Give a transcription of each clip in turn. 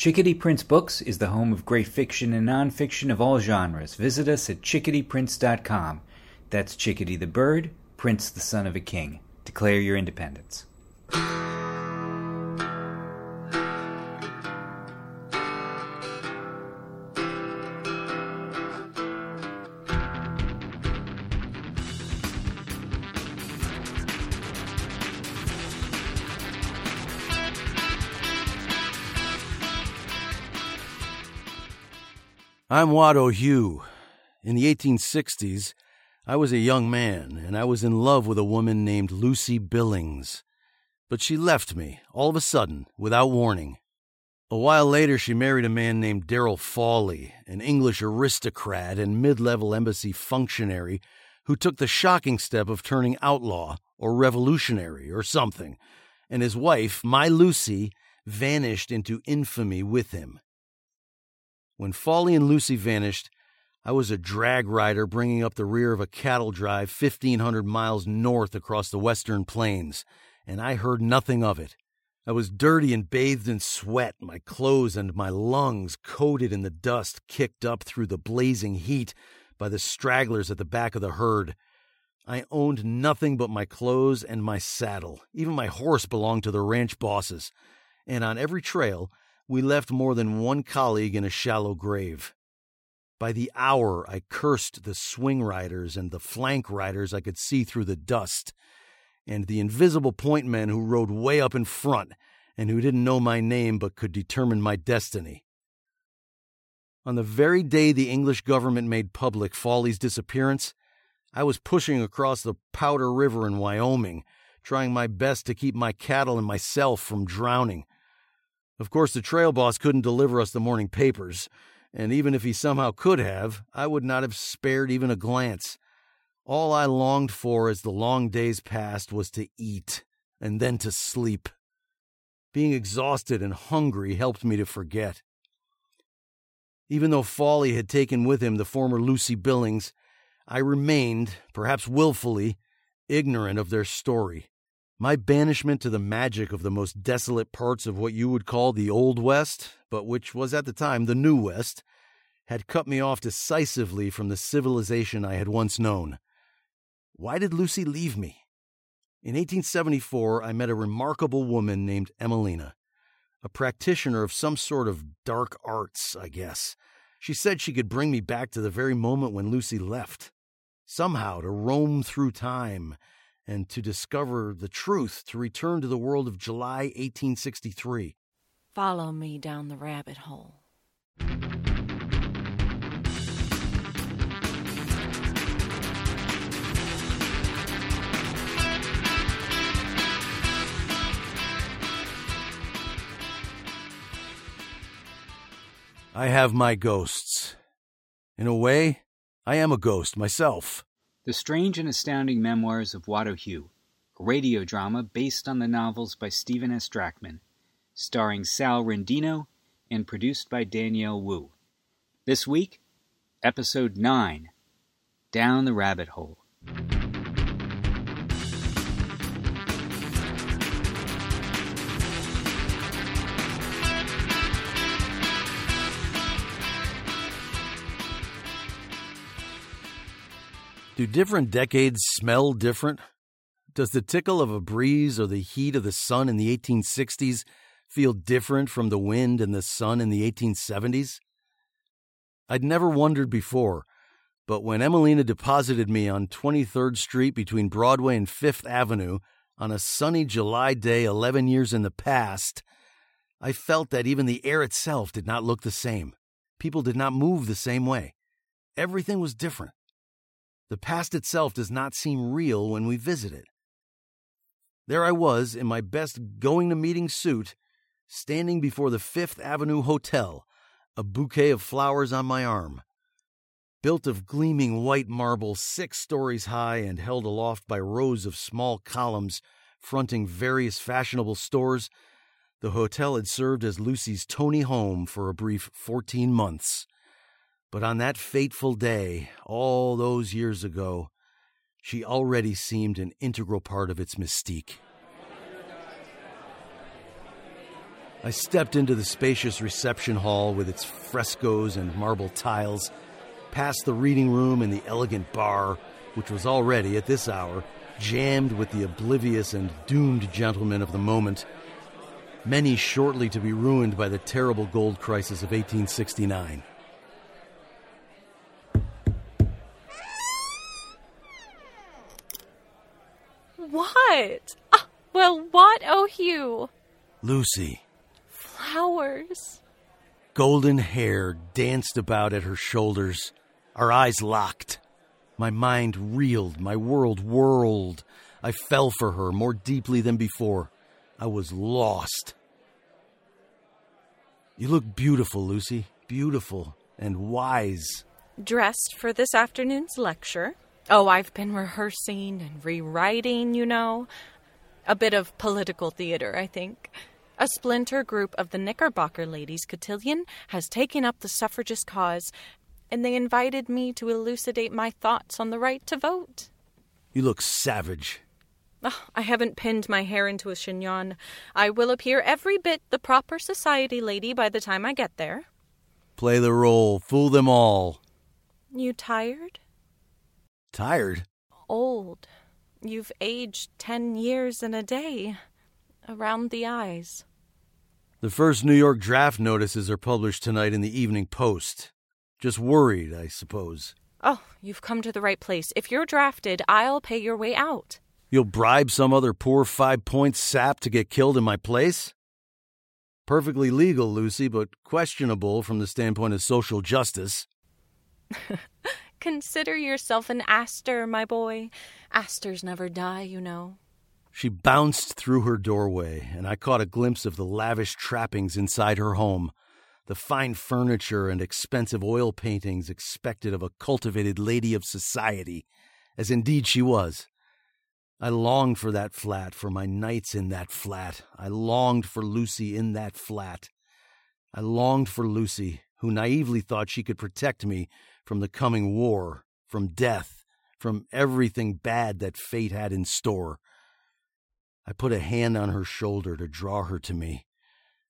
Chickadee Prince Books is the home of great fiction and nonfiction of all genres. Visit us at chickadeeprince.com. That's Chickadee the bird, Prince the son of a king. Declare your independence. I'm Watt O'Hugh. In the 1860s, I was a young man, and I was in love with a woman named Lucy Billings. But she left me, all of a sudden, without warning. A while later, she married a man named Darrell Fawley, an English aristocrat and mid level embassy functionary who took the shocking step of turning outlaw or revolutionary or something, and his wife, my Lucy, vanished into infamy with him. When Fawley and Lucy vanished, I was a drag rider bringing up the rear of a cattle drive 1,500 miles north across the western plains, and I heard nothing of it. I was dirty and bathed in sweat, my clothes and my lungs coated in the dust kicked up through the blazing heat by the stragglers at the back of the herd. I owned nothing but my clothes and my saddle. Even my horse belonged to the ranch bosses. And on every trail, we left more than one colleague in a shallow grave. By the hour, I cursed the swing riders and the flank riders I could see through the dust, and the invisible point men who rode way up in front and who didn't know my name but could determine my destiny. On the very day the English government made public Fawley's disappearance, I was pushing across the Powder River in Wyoming, trying my best to keep my cattle and myself from drowning. Of course, the trail boss couldn't deliver us the morning papers, and even if he somehow could have, I would not have spared even a glance. All I longed for as the long days passed was to eat, and then to sleep. Being exhausted and hungry helped me to forget. Even though Fawley had taken with him the former Lucy Billings, I remained, perhaps wilfully, ignorant of their story. My banishment to the magic of the most desolate parts of what you would call the Old West, but which was at the time the New West, had cut me off decisively from the civilization I had once known. Why did Lucy leave me? In 1874, I met a remarkable woman named Emelina, a practitioner of some sort of dark arts, I guess. She said she could bring me back to the very moment when Lucy left, somehow to roam through time and to discover the truth, to return to the world of July 1863. Follow me down the rabbit hole. I have my ghosts. In a way, I am a ghost myself. The Strange and Astounding Memoirs of Watt O'Hugh, a radio drama based on the novels by Steven S. Drachman, starring Sal Rendino and produced by Danielle Wu. This week, Episode 9 Down the Rabbit Hole. Do different decades smell different? Does the tickle of a breeze or the heat of the sun in the 1860s feel different from the wind and the sun in the 1870s? I'd never wondered before, but when Emelina deposited me on 23rd Street between Broadway and Fifth Avenue on a sunny July day 11 years in the past, I felt that even the air itself did not look the same. People did not move the same way. Everything was different. The past itself does not seem real when we visit it. There I was in my best going to meeting suit, standing before the Fifth Avenue Hotel, a bouquet of flowers on my arm. Built of gleaming white marble, six stories high, and held aloft by rows of small columns fronting various fashionable stores, the hotel had served as Lucy's Tony home for a brief 14 months. But on that fateful day, all those years ago, she already seemed an integral part of its mystique. I stepped into the spacious reception hall with its frescoes and marble tiles, past the reading room and the elegant bar, which was already, at this hour, jammed with the oblivious and doomed gentlemen of the moment, many shortly to be ruined by the terrible gold crisis of 1869. What? Ah, well, what, oh Hugh? Lucy. Flowers. Golden hair danced about at her shoulders, our eyes locked. My mind reeled, my world whirled. I fell for her more deeply than before. I was lost. You look beautiful, Lucy. Beautiful and wise. Dressed for this afternoon's lecture. Oh, I've been rehearsing and rewriting, you know. A bit of political theater, I think. A splinter group of the Knickerbocker Ladies Cotillion has taken up the suffragist cause, and they invited me to elucidate my thoughts on the right to vote. You look savage. Oh, I haven't pinned my hair into a chignon. I will appear every bit the proper society lady by the time I get there. Play the role, fool them all. You tired? Tired? Old. You've aged ten years in a day. Around the eyes. The first New York draft notices are published tonight in the Evening Post. Just worried, I suppose. Oh, you've come to the right place. If you're drafted, I'll pay your way out. You'll bribe some other poor five point sap to get killed in my place? Perfectly legal, Lucy, but questionable from the standpoint of social justice. Consider yourself an aster, my boy. Asters never die, you know. She bounced through her doorway, and I caught a glimpse of the lavish trappings inside her home, the fine furniture and expensive oil paintings expected of a cultivated lady of society, as indeed she was. I longed for that flat, for my nights in that flat. I longed for Lucy in that flat. I longed for Lucy, who naively thought she could protect me from the coming war, from death, from everything bad that fate had in store. I put a hand on her shoulder to draw her to me,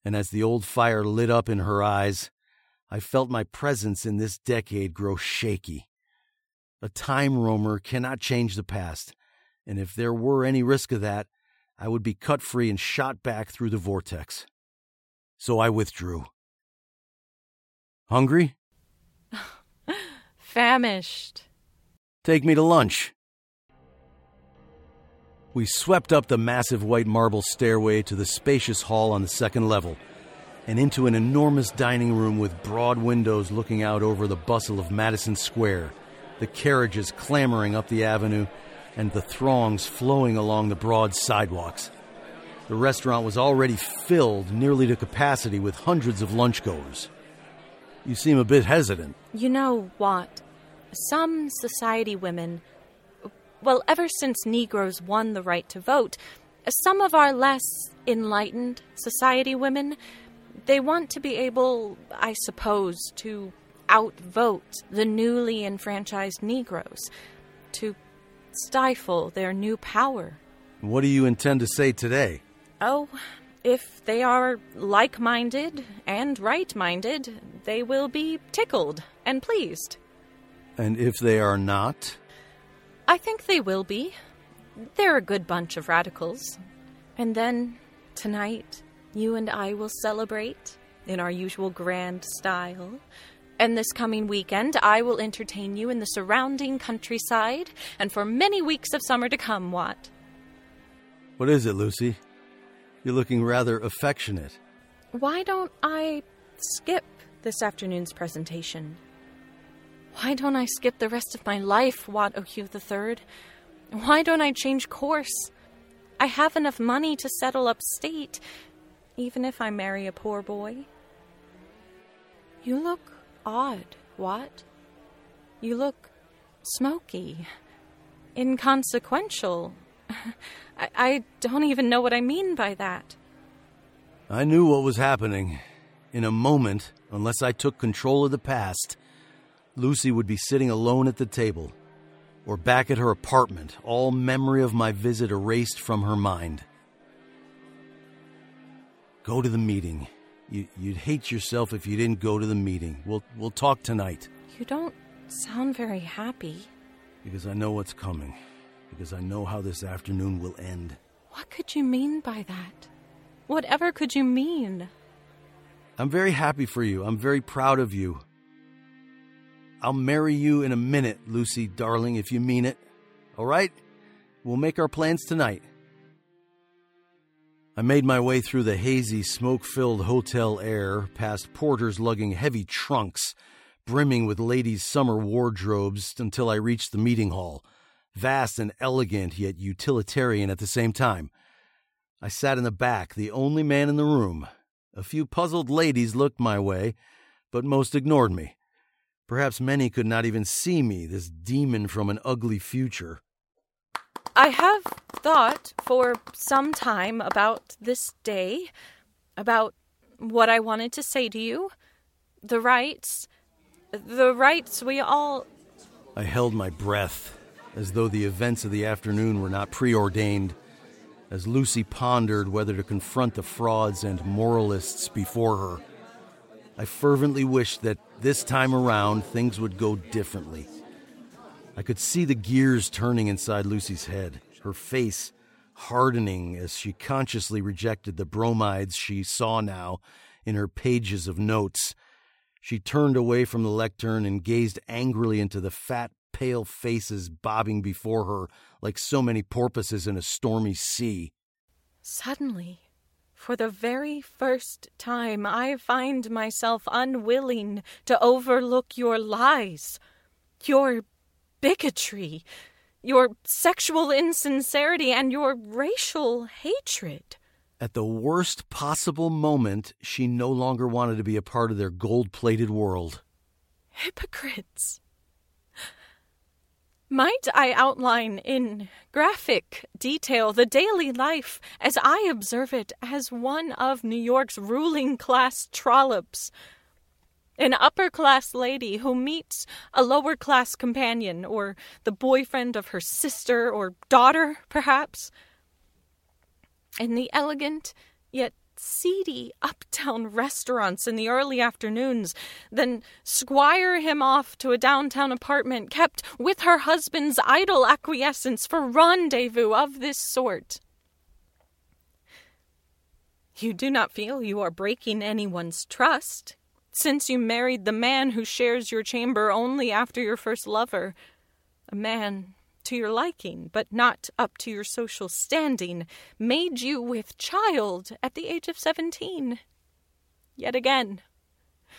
and as the old fire lit up in her eyes, I felt my presence in this decade grow shaky. A time roamer cannot change the past, and if there were any risk of that, I would be cut free and shot back through the vortex. So I withdrew. Hungry? Famished. Take me to lunch. We swept up the massive white marble stairway to the spacious hall on the second level and into an enormous dining room with broad windows looking out over the bustle of Madison Square, the carriages clamoring up the avenue, and the throngs flowing along the broad sidewalks. The restaurant was already filled nearly to capacity with hundreds of lunchgoers. You seem a bit hesitant. You know what? Some society women, well, ever since Negroes won the right to vote, some of our less enlightened society women, they want to be able, I suppose, to outvote the newly enfranchised Negroes, to stifle their new power. What do you intend to say today? Oh, if they are like minded and right minded, they will be tickled and pleased. And if they are not? I think they will be. They're a good bunch of radicals. And then, tonight, you and I will celebrate in our usual grand style. And this coming weekend, I will entertain you in the surrounding countryside and for many weeks of summer to come, What? What is it, Lucy? You're looking rather affectionate. Why don't I skip this afternoon's presentation? Why don't I skip the rest of my life, Watt O'Hugh III? Why don't I change course? I have enough money to settle upstate, even if I marry a poor boy. You look odd, Watt. You look smoky, inconsequential. I, I don't even know what I mean by that. I knew what was happening. In a moment, unless I took control of the past, Lucy would be sitting alone at the table, or back at her apartment, all memory of my visit erased from her mind. Go to the meeting. You, would hate yourself if you didn't go to the meeting. We'll, we'll talk tonight. You don't sound very happy. Because I know what's coming. Because I know how this afternoon will end. What could you mean by that? Whatever could you mean? I'm very happy for you. I'm very proud of you. I'll marry you in a minute, Lucy, darling, if you mean it. All right? We'll make our plans tonight. I made my way through the hazy, smoke filled hotel air, past porters lugging heavy trunks, brimming with ladies' summer wardrobes, until I reached the meeting hall, vast and elegant, yet utilitarian at the same time. I sat in the back, the only man in the room. A few puzzled ladies looked my way, but most ignored me. Perhaps many could not even see me, this demon from an ugly future. I have thought for some time about this day, about what I wanted to say to you, the rights, the rights we all. I held my breath, as though the events of the afternoon were not preordained, as Lucy pondered whether to confront the frauds and moralists before her. I fervently wished that this time around things would go differently. I could see the gears turning inside Lucy's head, her face hardening as she consciously rejected the bromides she saw now in her pages of notes. She turned away from the lectern and gazed angrily into the fat, pale faces bobbing before her like so many porpoises in a stormy sea. Suddenly, for the very first time, I find myself unwilling to overlook your lies, your bigotry, your sexual insincerity, and your racial hatred. At the worst possible moment, she no longer wanted to be a part of their gold plated world. Hypocrites! Might I outline in graphic detail the daily life as I observe it as one of New York's ruling class trollops? An upper class lady who meets a lower class companion, or the boyfriend of her sister or daughter, perhaps. In the elegant yet seedy uptown restaurants in the early afternoons, then squire him off to a downtown apartment kept with her husband's idle acquiescence for rendezvous of this sort. You do not feel you are breaking anyone's trust, since you married the man who shares your chamber only after your first lover, a man to your liking, but not up to your social standing, made you with child at the age of seventeen. Yet again.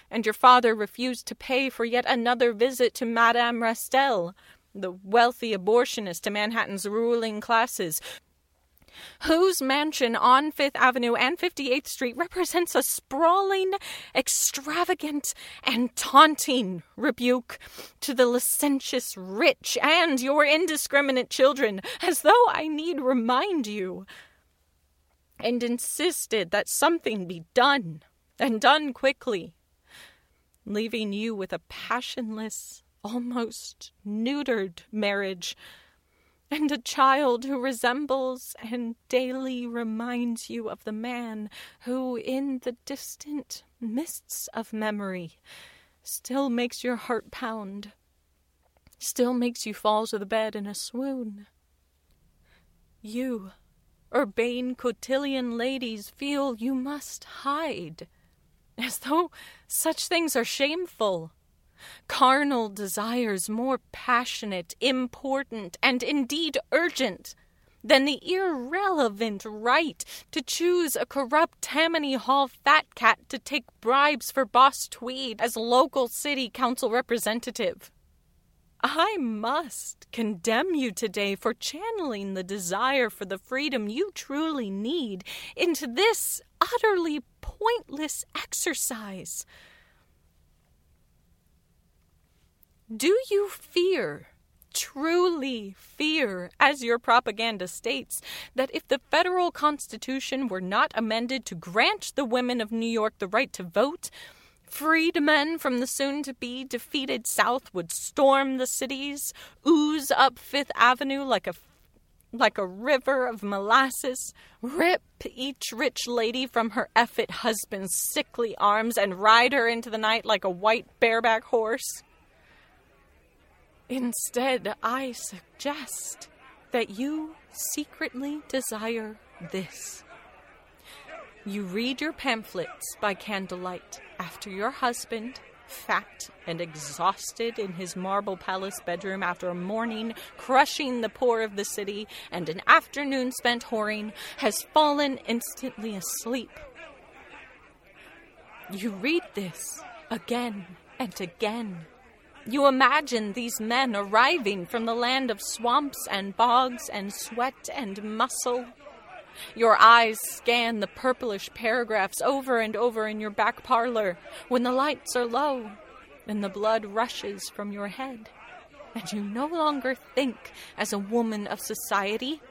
And your father refused to pay for yet another visit to Madame Restell, the wealthy abortionist to Manhattan's ruling classes, whose mansion on Fifth Avenue and 58th Street represents a sprawling, extravagant, and taunting rebuke to the licentious rich and your indiscriminate children, as though I need remind you, and insisted that something be done, and done quickly, leaving you with a passionless, almost neutered marriage and a child who resembles and daily reminds you of the man who, in the distant mists of memory, still makes your heart pound, still makes you fall to the bed in a swoon. You, urbane cotillion ladies, feel you must hide, as though such things are shameful carnal desires more passionate, important, and indeed urgent than the irrelevant right to choose a corrupt Tammany Hall fat cat to take bribes for Boss Tweed as local city council representative. I must condemn you today for channeling the desire for the freedom you truly need into this utterly pointless exercise Do you fear, truly fear, as your propaganda states, that if the federal constitution were not amended to grant the women of New York the right to vote, freedmen from the soon to be defeated South would storm the cities, ooze up Fifth Avenue like a like a river of molasses, rip each rich lady from her effete husband's sickly arms and ride her into the night like a white bareback horse. Instead, I suggest that you secretly desire this. You read your pamphlets by candlelight after your husband fat and exhausted in his marble palace bedroom after a morning crushing the poor of the city and an afternoon spent whoring, has fallen instantly asleep. You read this again and again. You imagine these men arriving from the land of swamps and bogs and sweat and muscle your eyes scan the purplish paragraphs over and over in your back parlor when the lights are low and the blood rushes from your head, and you no longer think as a woman of society,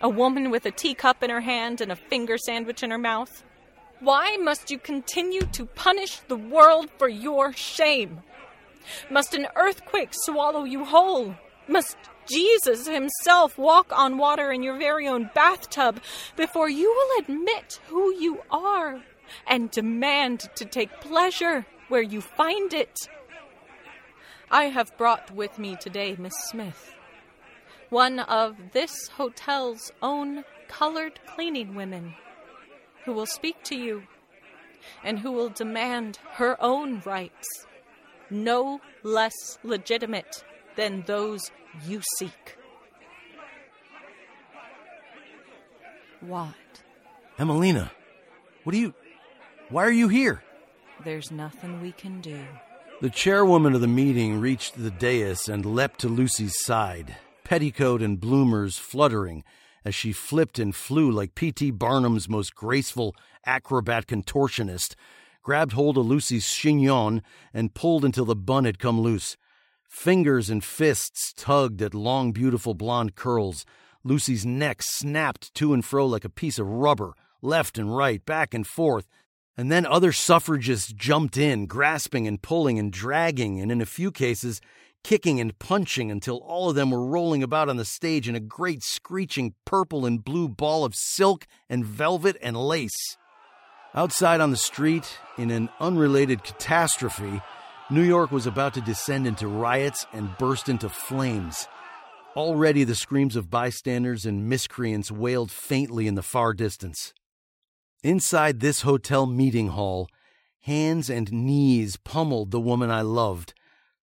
a woman with a teacup in her hand and a finger sandwich in her mouth. Why must you continue to punish the world for your shame? Must an earthquake swallow you whole? Must Jesus himself walk on water in your very own bathtub before you will admit who you are and demand to take pleasure where you find it. I have brought with me today Miss Smith, one of this hotel's own colored cleaning women, who will speak to you and who will demand her own rights, no less legitimate than those you seek. What? Emelina, what are you. Why are you here? There's nothing we can do. The chairwoman of the meeting reached the dais and leapt to Lucy's side, petticoat and bloomers fluttering as she flipped and flew like P.T. Barnum's most graceful acrobat contortionist, grabbed hold of Lucy's chignon and pulled until the bun had come loose. Fingers and fists tugged at long, beautiful blonde curls. Lucy's neck snapped to and fro like a piece of rubber, left and right, back and forth. And then other suffragists jumped in, grasping and pulling and dragging, and in a few cases, kicking and punching until all of them were rolling about on the stage in a great screeching purple and blue ball of silk and velvet and lace. Outside on the street, in an unrelated catastrophe, New York was about to descend into riots and burst into flames. Already the screams of bystanders and miscreants wailed faintly in the far distance. Inside this hotel meeting hall, hands and knees pummeled the woman I loved.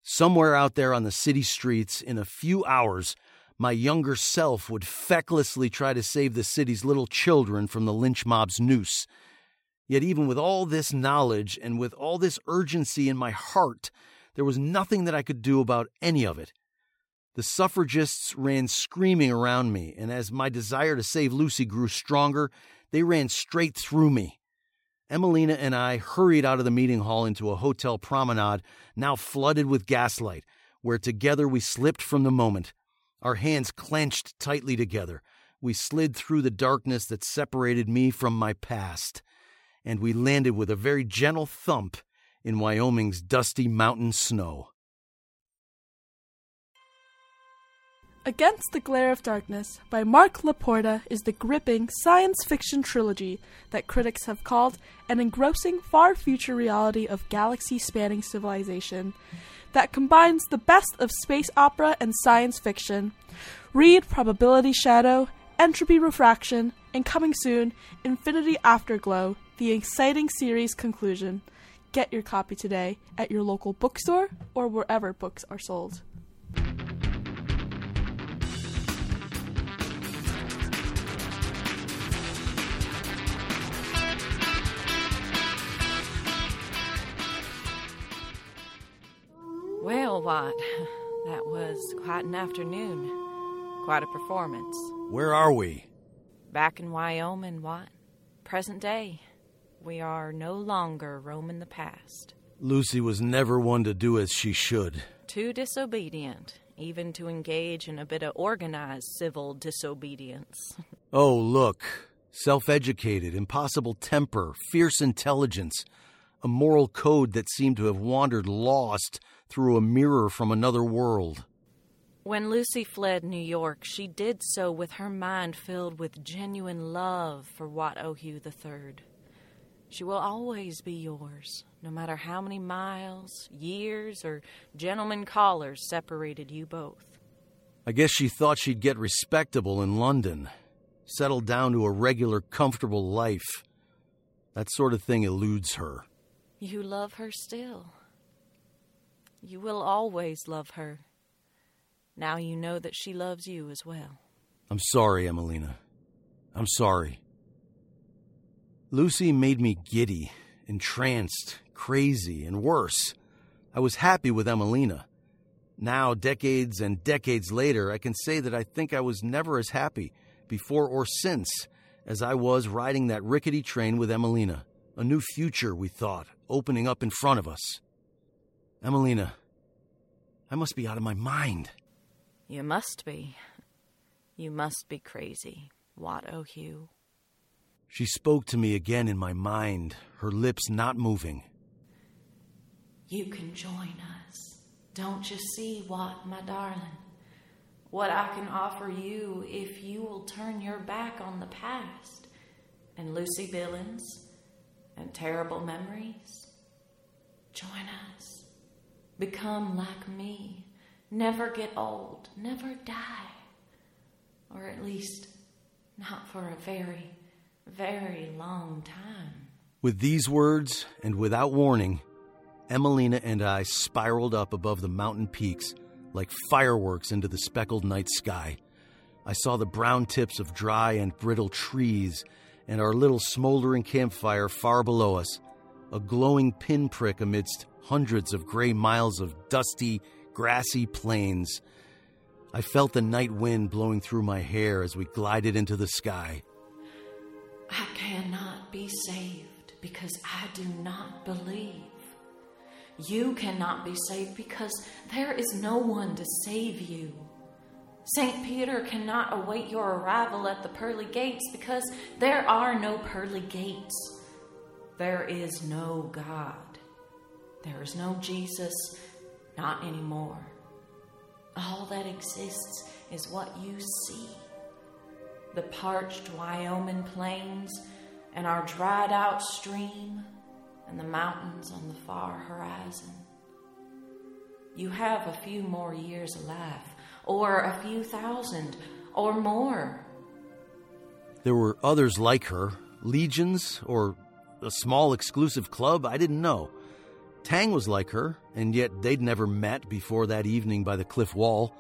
Somewhere out there on the city streets, in a few hours, my younger self would fecklessly try to save the city's little children from the lynch mob's noose Yet, even with all this knowledge and with all this urgency in my heart, there was nothing that I could do about any of it. The suffragists ran screaming around me, and as my desire to save Lucy grew stronger, they ran straight through me. Emelina and I hurried out of the meeting hall into a hotel promenade, now flooded with gaslight, where together we slipped from the moment. Our hands clenched tightly together. We slid through the darkness that separated me from my past and we landed with a very gentle thump in Wyoming's dusty mountain snow. Against the Glare of Darkness by Mark Laporta is the gripping science fiction trilogy that critics have called an engrossing far future reality of galaxy spanning civilization that combines the best of space opera and science fiction. Read Probability Shadow, Entropy Refraction, and coming soon, Infinity Afterglow, the exciting series conclusion. Get your copy today at your local bookstore or wherever books are sold. Well, Watt, that was quite an afternoon. Quite a performance. Where are we? Back in Wyoming, Watt. Present day. We are no longer roaming the past. Lucy was never one to do as she should. Too disobedient, even to engage in a bit of organized civil disobedience. oh, look. Self educated, impossible temper, fierce intelligence, a moral code that seemed to have wandered lost through a mirror from another world. When Lucy fled New York, she did so with her mind filled with genuine love for Watt O'Hugh III. She will always be yours, no matter how many miles, years, or gentlemen callers separated you both. I guess she thought she'd get respectable in London, settle down to a regular, comfortable life. That sort of thing eludes her. You love her still. You will always love her. Now you know that she loves you as well. I'm sorry, Emelina. I'm sorry. Lucy made me giddy, entranced, crazy, and worse. I was happy with Emelina. Now, decades and decades later, I can say that I think I was never as happy, before or since, as I was riding that rickety train with Emelina. A new future, we thought, opening up in front of us. Emelina, I must be out of my mind. You must be. You must be crazy, Watt O'Hugh. She spoke to me again in my mind, her lips not moving. You can join us. Don't you see what, my darling? What I can offer you if you will turn your back on the past and Lucy Billings and terrible memories. Join us. Become like me. Never get old. Never die. Or at least, not for a very, very long time. With these words, and without warning, Emelina and I spiraled up above the mountain peaks like fireworks into the speckled night sky. I saw the brown tips of dry and brittle trees and our little smoldering campfire far below us, a glowing pinprick amidst hundreds of gray miles of dusty, grassy plains. I felt the night wind blowing through my hair as we glided into the sky. I cannot be saved because I do not believe. You cannot be saved because there is no one to save you. St. Peter cannot await your arrival at the pearly gates because there are no pearly gates. There is no God. There is no Jesus, not anymore. All that exists is what you see the parched Wyoming plains and our dried out stream and the mountains on the far horizon. You have a few more years alive, or a few thousand, or more. There were others like her, legions, or a small exclusive club, I didn't know. Tang was like her, and yet they'd never met before that evening by the cliff wall.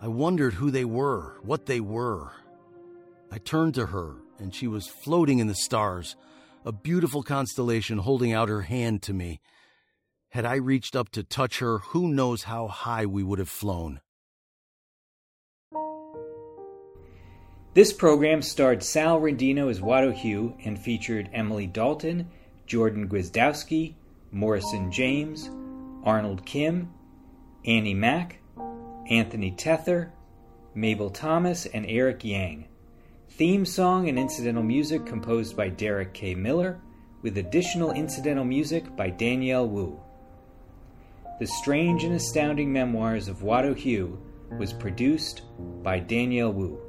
I wondered who they were, what they were. I turned to her, and she was floating in the stars, a beautiful constellation holding out her hand to me. Had I reached up to touch her, who knows how high we would have flown. This program starred Sal Rendino as Watt O'Hugh and featured Emily Dalton, Jordan Gwizdowski, Morrison James, Arnold Kim, Annie Mack, Anthony Tether, Mabel Thomas, and Eric Yang. Theme song and incidental music composed by Derek K. Miller, with additional incidental music by Danielle Wu. The Strange and Astounding Memoirs of Watt O'Hugh was produced by Danielle Wu.